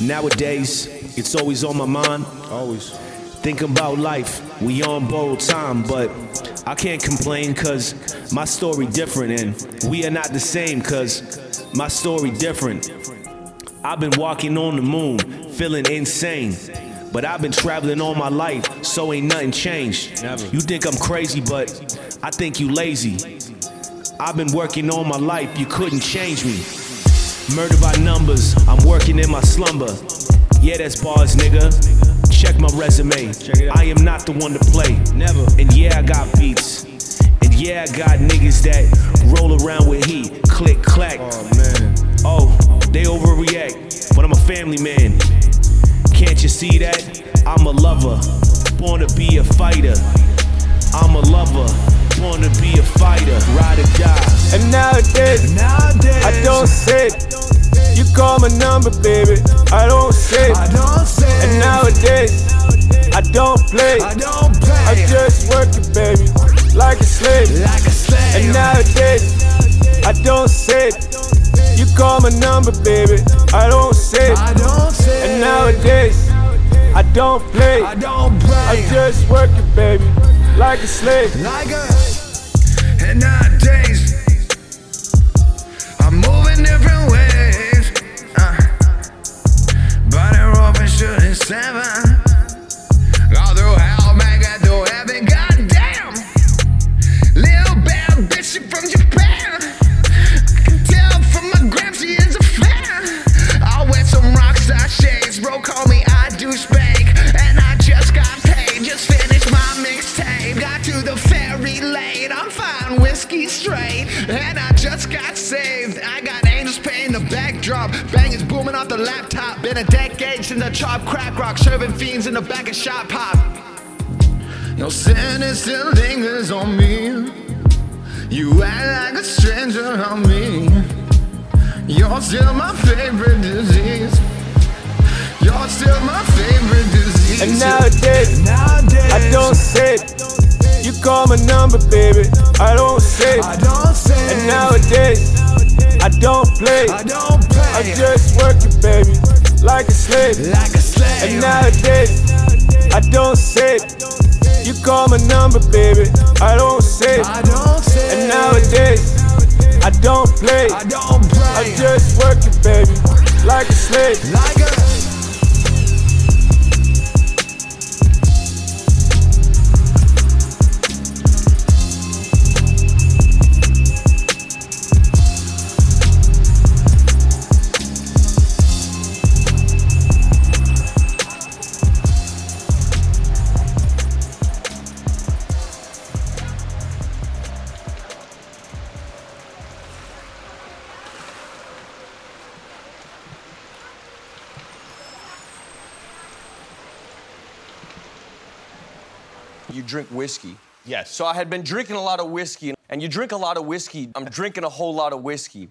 Nowadays, it's always on my mind. Always. Think about life. We on borrowed time, but I can't complain cause my story different and we are not the same cause my story different. I've been walking on the moon, feeling insane. But I've been traveling all my life, so ain't nothing changed. Never. You think I'm crazy, but I think you lazy. I've been working all my life, you couldn't change me. Murder by numbers, I'm working in my slumber. Yeah, that's bars, nigga. Check my resume. Check. I am not the one to play. Never. And yeah, I got beats. And yeah, I got niggas that roll around with heat. Click, clack. Oh man. Oh, they overreact, but I'm a family man. Can't you see that? I'm a lover, born to be a fighter. I'm a lover, to be a fighter. Ride or die. And nowadays, Nowadays, I don't sit. You call my number, baby. I don't sit. Say, And nowadays, I don't play. I don't play. I just work it, baby, like a slave. like a slave. And nowadays, I don't sit. You call my number, baby. I don't sit. I don't say, And nowadays, I don't play. I don't play. I just work it, baby, like a slave. like a. seven. All through hell, make it through heaven. Goddamn, little bad bitch from Japan. I can tell from my gram she is a fan. I'll wear some rockstar shades, bro. Call me I do spank, and I just got paid. Just finished my mixtape. Got to the ferry lane. I'm fine, whiskey straight, and I just got saved. I got backdrop. Bangers booming off the laptop. Been a decade since I chopped crack rock, serving fiends in the back of shop pop. Your sin it still lingers on me. You act like a stranger on me. You're still my favorite disease. You're still my favorite disease. And nowadays, Nowadays, I don't sit. You call my number, baby. I don't sit. I don't say, And nowadays, don't play. I don't play. I just work it, baby, like a slave. like a slave. And nowadays, I don't sit. You call my number, baby. I don't sit. I don't say, And nowadays, I don't play. I don't play. I just work it, baby, like a slave. like a. You drink whiskey. Yes. So I had been drinking a lot of whiskey, and you drink a lot of whiskey. I'm drinking a whole lot of whiskey.